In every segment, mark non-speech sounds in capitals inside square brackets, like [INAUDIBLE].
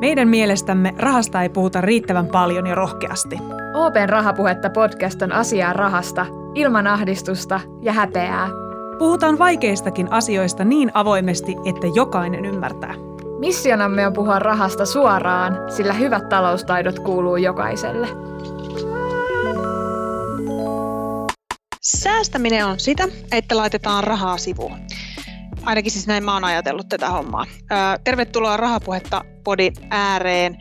Meidän mielestämme rahasta ei puhuta riittävän paljon ja rohkeasti. Open Rahapuhetta podcast on asiaa rahasta, ilman ahdistusta ja häpeää. Puhutaan vaikeistakin asioista niin avoimesti, että jokainen ymmärtää. Missionamme on puhua rahasta suoraan, sillä hyvät taloustaidot kuuluu jokaiselle. Säästäminen on sitä, että laitetaan rahaa sivuun. Ainakin siis näin mä oon ajatellut tätä hommaa. Tervetuloa Rahapuhetta podin ääreen.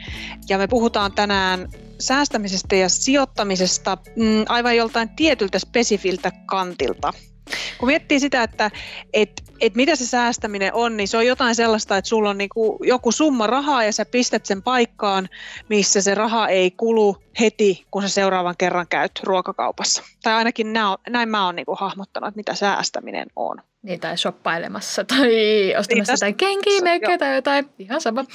Ja me puhutaan tänään säästämisestä ja sijoittamisesta mm, aivan joltain tietyltä spesifiltä kantilta. Kun miettii sitä, että et, et mitä se säästäminen on, niin se on jotain sellaista, että sulla on niinku joku summa rahaa ja sä pistät sen paikkaan, missä se raha ei kulu heti, kun sä seuraavan kerran käyt ruokakaupassa. Tai ainakin näin, näin mä oon niinku hahmottanut, että mitä säästäminen on. Niin, tai shoppailemassa tai ostamassa niin, jotain kenkiä, meikkejä tai jotain, ihan sama.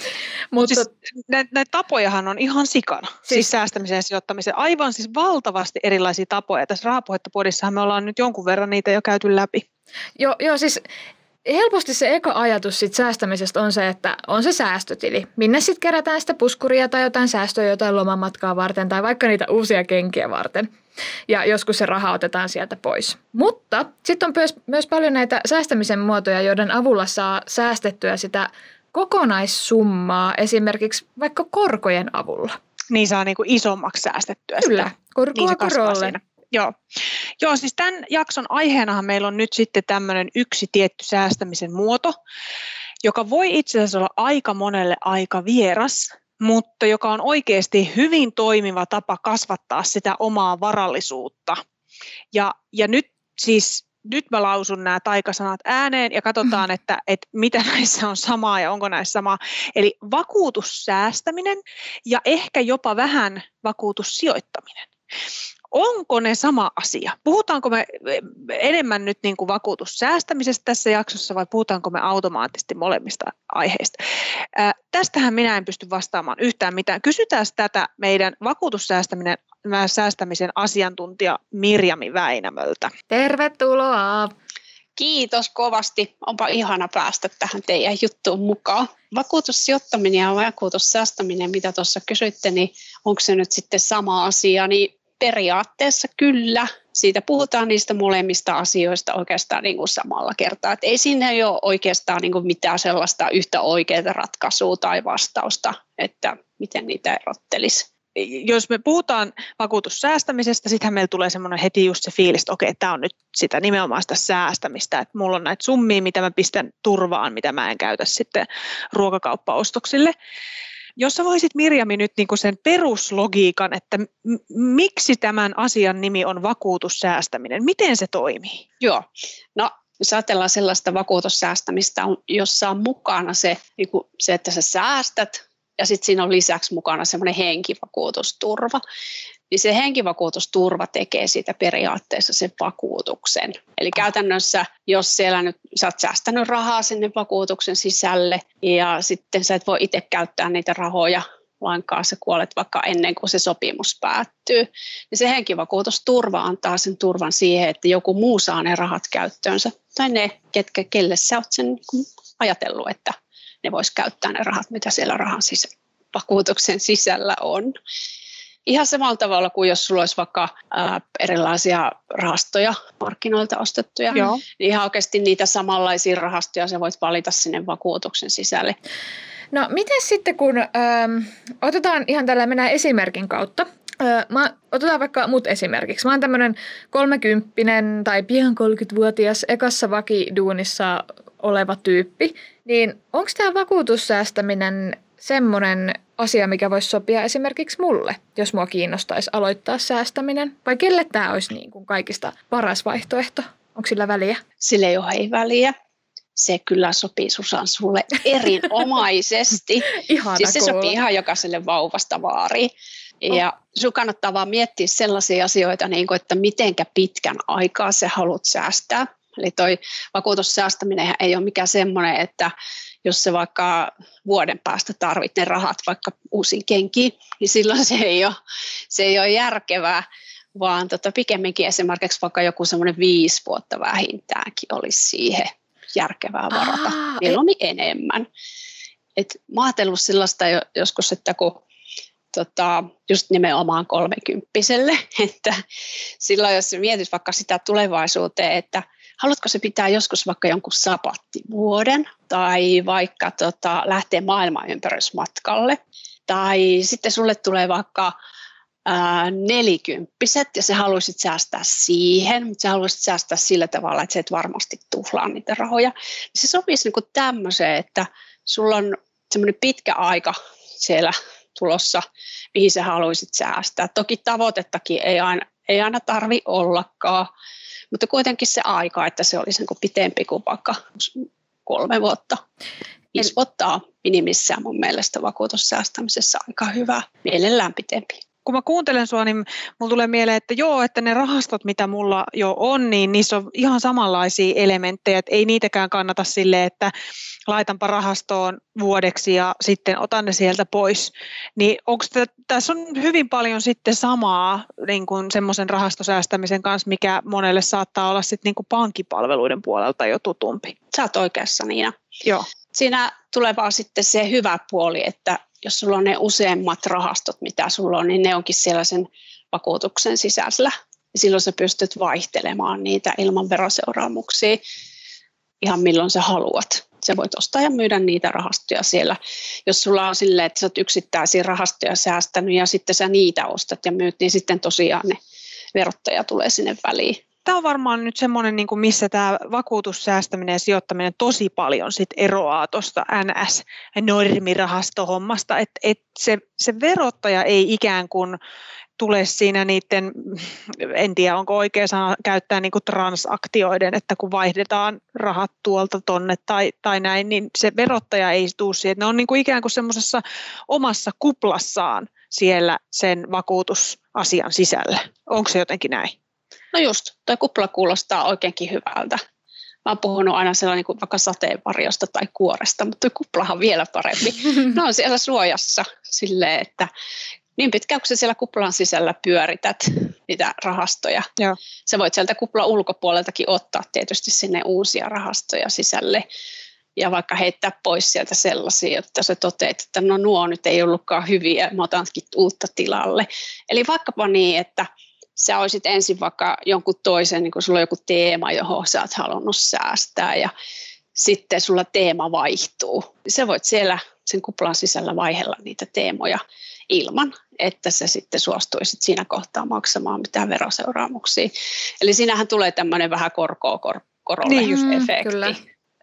Mutta siis, näitä, näitä tapojahan on ihan sikana, siis, siis säästämisen ja sijoittamisen. Aivan siis valtavasti erilaisia tapoja. Tässä rahapuhetta me ollaan nyt jonkun verran niitä jo käyty läpi. Joo, joo siis helposti se eka ajatus sit säästämisestä on se, että on se säästötili. Minne sitten kerätään sitä puskuria tai jotain säästöä jotain lomamatkaa varten tai vaikka niitä uusia kenkiä varten. Ja joskus se raha otetaan sieltä pois. Mutta sitten on myös, myös paljon näitä säästämisen muotoja, joiden avulla saa säästettyä sitä kokonaissummaa esimerkiksi vaikka korkojen avulla. Niin saa niinku isommaksi säästettyä Kyllä, sitä. korkoa niin korolle. Joo. Joo, siis tämän jakson aiheenahan meillä on nyt sitten tämmöinen yksi tietty säästämisen muoto, joka voi itse asiassa olla aika monelle aika vieras, mutta joka on oikeasti hyvin toimiva tapa kasvattaa sitä omaa varallisuutta. Ja, ja nyt siis nyt mä lausun nämä taikasanat ääneen ja katsotaan, että, että mitä näissä on samaa ja onko näissä samaa. Eli vakuutussäästäminen ja ehkä jopa vähän vakuutussijoittaminen onko ne sama asia? Puhutaanko me enemmän nyt niin kuin vakuutussäästämisestä tässä jaksossa vai puhutaanko me automaattisesti molemmista aiheista? Ää, tästähän minä en pysty vastaamaan yhtään mitään. Kysytään tätä meidän vakuutussäästäminen säästämisen asiantuntija Mirjami Väinämöltä. Tervetuloa! Kiitos kovasti. Onpa ihana päästä tähän teidän juttuun mukaan. Vakuutussijoittaminen ja vakuutussäästäminen, mitä tuossa kysyitte, niin onko se nyt sitten sama asia, niin periaatteessa kyllä. Siitä puhutaan niistä molemmista asioista oikeastaan niin kuin samalla kertaa. Et ei siinä ole oikeastaan niin kuin mitään sellaista yhtä oikeaa ratkaisua tai vastausta, että miten niitä erottelisi jos me puhutaan vakuutussäästämisestä, sittenhän meillä tulee semmoinen heti just se fiilis, että okei, tämä on nyt sitä nimenomaan sitä säästämistä, että mulla on näitä summia, mitä mä pistän turvaan, mitä mä en käytä sitten ruokakauppaostoksille. Jos sä voisit Mirjami nyt niin sen peruslogiikan, että m- miksi tämän asian nimi on vakuutussäästäminen, miten se toimii? Joo, no jos ajatellaan sellaista vakuutussäästämistä, jossa on mukana se, niin kuin se että sä säästät ja sitten siinä on lisäksi mukana semmoinen henkivakuutusturva, niin se henkivakuutusturva tekee siitä periaatteessa sen vakuutuksen. Eli käytännössä, jos siellä nyt sä oot säästänyt rahaa sinne vakuutuksen sisälle ja sitten sä et voi itse käyttää niitä rahoja lainkaan, sä kuolet vaikka ennen kuin se sopimus päättyy, niin se henkivakuutusturva antaa sen turvan siihen, että joku muu saa ne rahat käyttöönsä, tai ne, ketkä, kelle sä oot sen niin ajatellut, että ne vois käyttää ne rahat, mitä siellä rahan sisä, vakuutuksen sisällä on ihan samalla tavalla kuin jos sulla olisi vaikka ää, erilaisia rahastoja markkinoilta ostettuja, Joo. niin ihan oikeasti niitä samanlaisia rahastoja sä voit valita sinne vakuutuksen sisälle. No miten sitten kun, ähm, otetaan ihan tällä, mennään esimerkin kautta. Mä, otetaan vaikka mut esimerkiksi. Mä oon tämmönen kolmekymppinen tai pian 30-vuotias ekassa vakiduunissa oleva tyyppi. Niin onko tämä vakuutussäästäminen semmoinen asia, mikä voisi sopia esimerkiksi mulle, jos mua kiinnostaisi aloittaa säästäminen? Vai kelle tämä olisi niin kuin kaikista paras vaihtoehto? Onko sillä väliä? Sillä ei ole ei väliä. Se kyllä sopii Susan sulle erinomaisesti. [LAUGHS] Ihana siis se kuulla. sopii ihan jokaiselle vauvasta vaariin. Oh. Ja sun kannattaa vaan miettiä sellaisia asioita, niin kuin, että mitenkä pitkän aikaa sä haluat säästää. Eli toi vakuutussäästäminen ei ole mikään semmoinen, että jos se vaikka vuoden päästä tarvit ne rahat vaikka uusin kenkiin, niin silloin se ei ole, se ei ole järkevää, vaan tota, pikemminkin esimerkiksi vaikka joku semmoinen viisi vuotta vähintäänkin olisi siihen järkevää varata, Aa, mieluummin e- enemmän. et mä ajatellut sellaista joskus, että kun tota, just nimenomaan kolmekymppiselle, [LAUGHS] että silloin jos mietit vaikka sitä tulevaisuuteen, että haluatko se pitää joskus vaikka jonkun sapattivuoden tai vaikka tota, lähteä maailmanympärysmatkalle tai sitten sulle tulee vaikka nelikymppiset ja sä haluaisit säästää siihen, mutta sä haluaisit säästää sillä tavalla, että sä et varmasti tuhlaa niitä rahoja. Se sopisi niin tämmöiseen, että sulla on semmoinen pitkä aika siellä tulossa, mihin sä haluaisit säästää. Toki tavoitettakin ei aina, ei aina tarvi ollakaan, mutta kuitenkin se aika, että se olisi niin pitempi kuin vaikka kolme vuotta. Viisi vuotta minimissään mun mielestä vakuutussäästämisessä aika hyvä, mielellään pitempi kun mä kuuntelen sua, niin mulla tulee mieleen, että joo, että ne rahastot, mitä mulla jo on, niin niissä on ihan samanlaisia elementtejä, että ei niitäkään kannata sille, että laitanpa rahastoon vuodeksi ja sitten otan ne sieltä pois. Niin onko tässä on hyvin paljon sitten samaa niin kuin semmoisen rahastosäästämisen kanssa, mikä monelle saattaa olla sitten niin kuin pankkipalveluiden puolelta jo tutumpi. Sä oot oikeassa Niina. Joo. Siinä tulee vaan sitten se hyvä puoli, että jos sulla on ne useimmat rahastot, mitä sulla on, niin ne onkin siellä sen vakuutuksen sisällä. Ja silloin sä pystyt vaihtelemaan niitä ilman veroseuraamuksia ihan milloin sä haluat. Sä voit ostaa ja myydä niitä rahastoja siellä. Jos sulla on silleen, että sä oot yksittäisiä rahastoja säästänyt ja sitten sä niitä ostat ja myyt, niin sitten tosiaan ne verottaja tulee sinne väliin tämä on varmaan nyt semmoinen, niin kuin missä tämä vakuutussäästäminen ja sijoittaminen tosi paljon sit eroaa tuosta NS-normirahastohommasta, että et se, se verottaja ei ikään kuin tule siinä niiden, en tiedä onko oikea sana käyttää niin kuin transaktioiden, että kun vaihdetaan rahat tuolta tonne tai, tai näin, niin se verottaja ei tule siihen. Ne on niin kuin ikään kuin semmoisessa omassa kuplassaan siellä sen vakuutusasian sisällä. Onko se jotenkin näin? No just, tuo kupla kuulostaa oikeinkin hyvältä. Mä oon puhunut aina sellainen niin vaikka sateenvarjosta tai kuoresta, mutta tuo kuplahan on vielä parempi. [LAUGHS] Ne on siellä suojassa silleen, että niin pitkään kuin sä siellä kuplan sisällä pyörität niitä rahastoja. Joo. Sä voit sieltä kuplan ulkopuoleltakin ottaa tietysti sinne uusia rahastoja sisälle ja vaikka heittää pois sieltä sellaisia, että sä toteat, että no nuo nyt ei ollutkaan hyviä, mä otankin uutta tilalle. Eli vaikkapa niin, että sä olisit ensin vaikka jonkun toisen, niin kun sulla on joku teema, johon sä oot halunnut säästää ja sitten sulla teema vaihtuu. Sä voit siellä sen kuplan sisällä vaihella niitä teemoja ilman, että sä sitten suostuisit siinä kohtaa maksamaan mitään veroseuraamuksia. Eli siinähän tulee tämmöinen vähän korkoa kor- korolle niin, mm, efekti. Kyllä.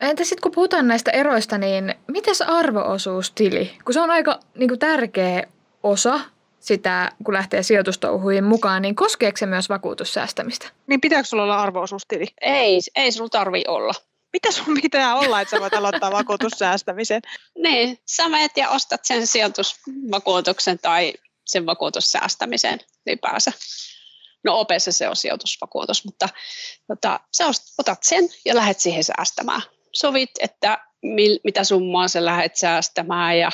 Entä sitten kun puhutaan näistä eroista, niin mitäs arvoosuustili? Kun se on aika niin kuin, tärkeä osa sitä, kun lähtee sijoitustouhuihin mukaan, niin koskeeko se myös vakuutussäästämistä? Niin pitääkö sulla olla arvoosuustili? Ei, ei sulla tarvi olla. Mitä sun pitää olla, että sä voit aloittaa vakuutussäästämisen? niin, sä menet ja ostat sen sijoitusvakuutuksen tai sen vakuutussäästämisen ylipäänsä. No opessa se on sijoitusvakuutus, mutta tota, sä otat sen ja lähdet siihen säästämään. Sovit, että mil, mitä summaa sä lähdet säästämään ja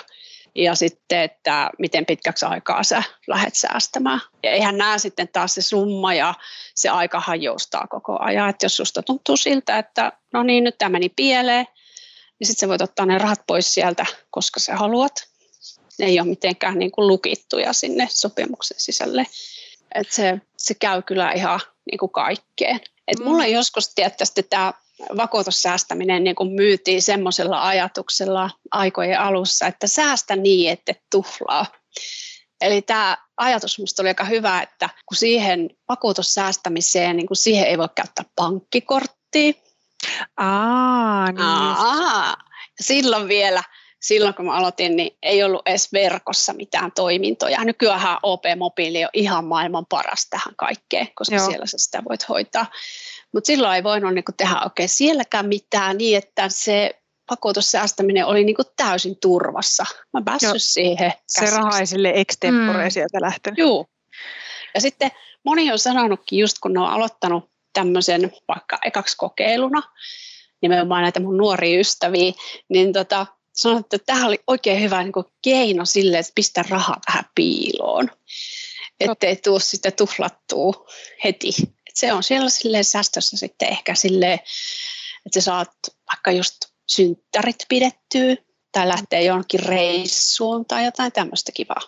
ja sitten, että miten pitkäksi aikaa sä lähdet säästämään. Ja eihän nämä sitten taas se summa ja se aikahan joustaa koko ajan. Että jos susta tuntuu siltä, että no niin, nyt tämä meni pieleen, niin sitten sä voit ottaa ne rahat pois sieltä, koska sä haluat. Ne ei ole mitenkään niin kuin lukittuja sinne sopimuksen sisälle. Että se, se käy kyllä ihan niin kuin kaikkeen. Et mm. mulla joskus tietysti tämä vakuutussäästäminen niin kuin myytiin semmoisella ajatuksella aikojen alussa, että säästä niin, että tuhlaa. Eli tämä ajatus minusta oli aika hyvä, että kun siihen vakuutussäästämiseen, niin kuin siihen ei voi käyttää pankkikorttia. Aa, niin Aa, silloin vielä, silloin kun mä aloitin, niin ei ollut edes verkossa mitään toimintoja. Nykyään OP-mobiili on ihan maailman paras tähän kaikkeen, koska Joo. siellä sä sitä voit hoitaa. Mutta silloin ei voinut niin tehdä oikein sielläkään mitään niin, että se pakotussäästäminen oli niin täysin turvassa. Mä päässyt Joo. siihen. Se raha ei sille extempore mm. sieltä lähtenyt. Joo. Ja sitten moni on sanonutkin, just kun ne on aloittanut tämmöisen vaikka ekaksi kokeiluna, nimenomaan näitä mun nuoria ystäviä, niin tota, sanonut, että tämä oli oikein hyvä niin keino sille, että pistä rahaa vähän piiloon, ettei tule sitten tuhlattua heti et se on siellä silleen säästössä sitten ehkä silleen, että sä saat vaikka just synttärit pidettyä tai lähtee jonkin reissuun tai jotain tämmöistä kivaa.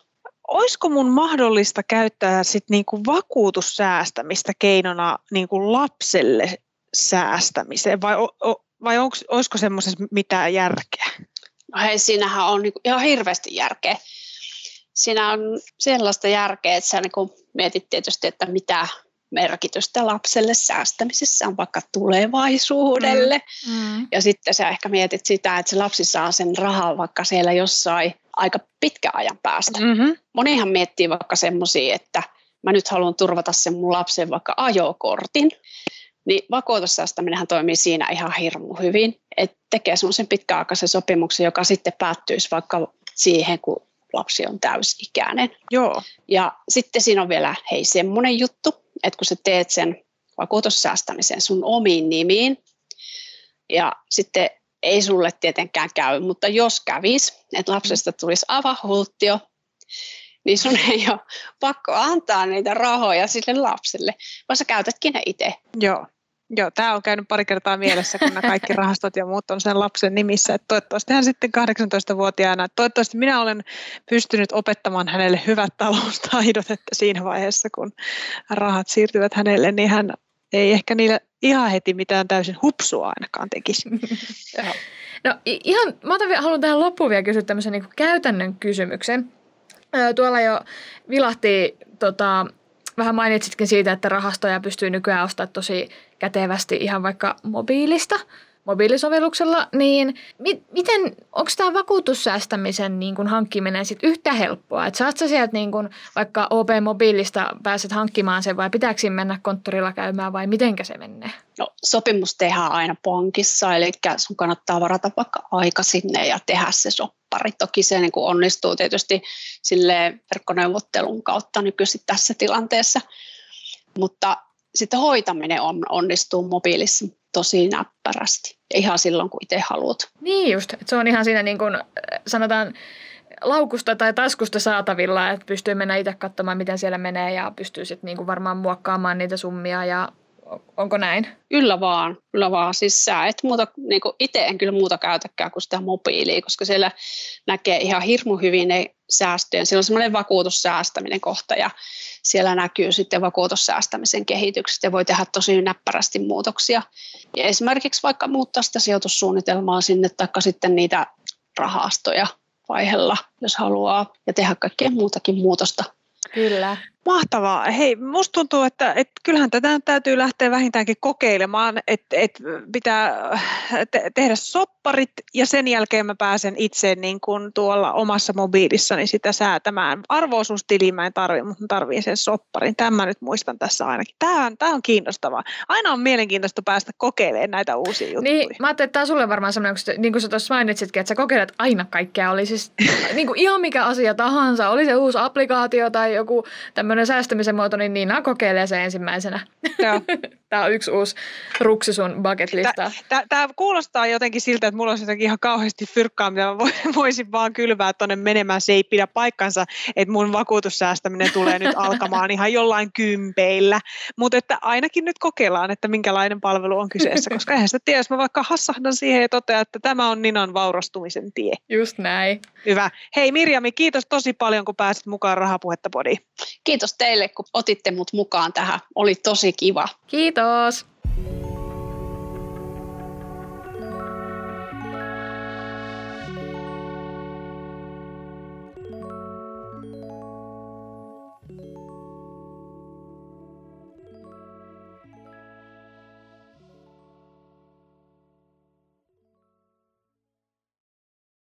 Olisiko mun mahdollista käyttää sit niinku vakuutussäästämistä keinona niinku lapselle säästämiseen vai, o, o, vai onks, olisiko semmoisessa mitään järkeä? No hei, siinähän on niinku ihan hirveästi järkeä. Siinä on sellaista järkeä, että sä niinku mietit tietysti, että mitä merkitystä lapselle säästämisessä on vaikka tulevaisuudelle. Mm. Mm. Ja sitten sä ehkä mietit sitä, että se lapsi saa sen rahaa vaikka siellä jossain aika pitkä ajan päästä. Mm-hmm. Monihan miettii vaikka semmoisia, että mä nyt haluan turvata sen mun lapsen vaikka ajokortin. Niin vakuutussäästäminenhän toimii siinä ihan hirmu hyvin, että tekee semmoisen pitkäaikaisen sopimuksen, joka sitten päättyisi vaikka siihen, kun lapsi on täysikäinen. Joo. Ja sitten siinä on vielä, hei, semmoinen juttu, että kun sä teet sen vakuutussäästämisen sun omiin nimiin, ja sitten ei sulle tietenkään käy, mutta jos kävis, että lapsesta tulisi avahulttio, niin sun ei ole pakko antaa niitä rahoja sille lapselle, vaan sä käytätkin ne itse. Joo. Joo, tämä on käynyt pari kertaa mielessä, kun nämä kaikki rahastot ja muut on sen lapsen nimissä. Että toivottavasti hän sitten 18-vuotiaana, toivottavasti minä olen pystynyt opettamaan hänelle hyvät taloustaidot, että siinä vaiheessa, kun rahat siirtyvät hänelle, niin hän ei ehkä niillä ihan heti mitään täysin hupsua ainakaan tekisi. [LAUGHS] no ihan, mä otan, haluan tähän loppuun vielä kysyä tämmöisen niin käytännön kysymyksen. Tuolla jo vilahti tota, vähän mainitsitkin siitä, että rahastoja pystyy nykyään ostamaan tosi kätevästi ihan vaikka mobiilista, mobiilisovelluksella, niin mi- miten, onko tämä vakuutussäästämisen niin kun hankkiminen sit yhtä helppoa? Että saat sä sieltä niin kun, vaikka OP-mobiilista pääset hankkimaan sen vai pitääkö mennä konttorilla käymään vai mitenkä se menee? No, sopimus tehdään aina pankissa, eli sun kannattaa varata vaikka aika sinne ja tehdä se soppari. Toki se niin kuin onnistuu tietysti sille verkkoneuvottelun kautta nykyisin tässä tilanteessa, mutta sitten hoitaminen on, onnistuu mobiilissa tosi näppärästi, ihan silloin kun itse haluat. Niin just, että se on ihan siinä niin kuin sanotaan laukusta tai taskusta saatavilla, että pystyy mennä itse katsomaan, miten siellä menee ja pystyy sitten niin kuin varmaan muokkaamaan niitä summia ja onko näin? Kyllä vaan, kyllä vaan. Siis sä et muuta, niin itse en kyllä muuta käytäkään kuin sitä mobiilia, koska siellä näkee ihan hirmu hyvin ne säästöjä. Siellä on semmoinen vakuutussäästäminen kohta ja siellä näkyy sitten vakuutussäästämisen kehitykset ja voi tehdä tosi näppärästi muutoksia. Ja esimerkiksi vaikka muuttaa sitä sijoitussuunnitelmaa sinne, taikka sitten niitä rahastoja vaihella, jos haluaa, ja tehdä kaikkea muutakin muutosta. Kyllä. Mahtavaa. Hei, musta tuntuu, että, että kyllähän tätä täytyy lähteä vähintäänkin kokeilemaan, että, että pitää te- tehdä sopparit ja sen jälkeen mä pääsen itse niin kuin tuolla omassa mobiilissani sitä säätämään. Arvoosuustili mä en tarvi, mutta tarvii sen sopparin. Tämä mä nyt muistan tässä ainakin. Tämä on, on kiinnostavaa. Aina on mielenkiintoista päästä kokeilemaan näitä uusia juttuja. Niin, mä ajattelin, että tämä sulle varmaan semmoinen, niin kuin sä tuossa mainitsitkin, että sä kokeilet aina kaikkea. Oli siis [LAUGHS] niin kuin ihan mikä asia tahansa. Oli se uusi applikaatio tai joku tämmöinen tämmöinen säästämisen muoto, niin Niina kokeilee se ensimmäisenä. Joo. [LAUGHS] Tämä on yksi uusi ruksi sun bucket listaa. Tämä kuulostaa jotenkin siltä, että mulla on jotenkin ihan kauheasti fyrkkaa, mitä mä [LAUGHS] voisin vaan kylvää tuonne menemään. Se ei pidä paikkansa, että mun vakuutussäästäminen tulee nyt alkamaan ihan jollain kympeillä. Mutta että ainakin nyt kokeillaan, että minkälainen palvelu on kyseessä, [LAUGHS] koska eihän sitä tiedä, jos mä vaikka hassahdan siihen ja totean, että tämä on Ninan vaurastumisen tie. Just näin. Hyvä. Hei Mirjami, kiitos tosi paljon, kun pääsit mukaan Rahapuhetta Podiin. Kiitos teille, kun otitte mut mukaan tähän. Oli tosi kiva. Kiitos. Besitos.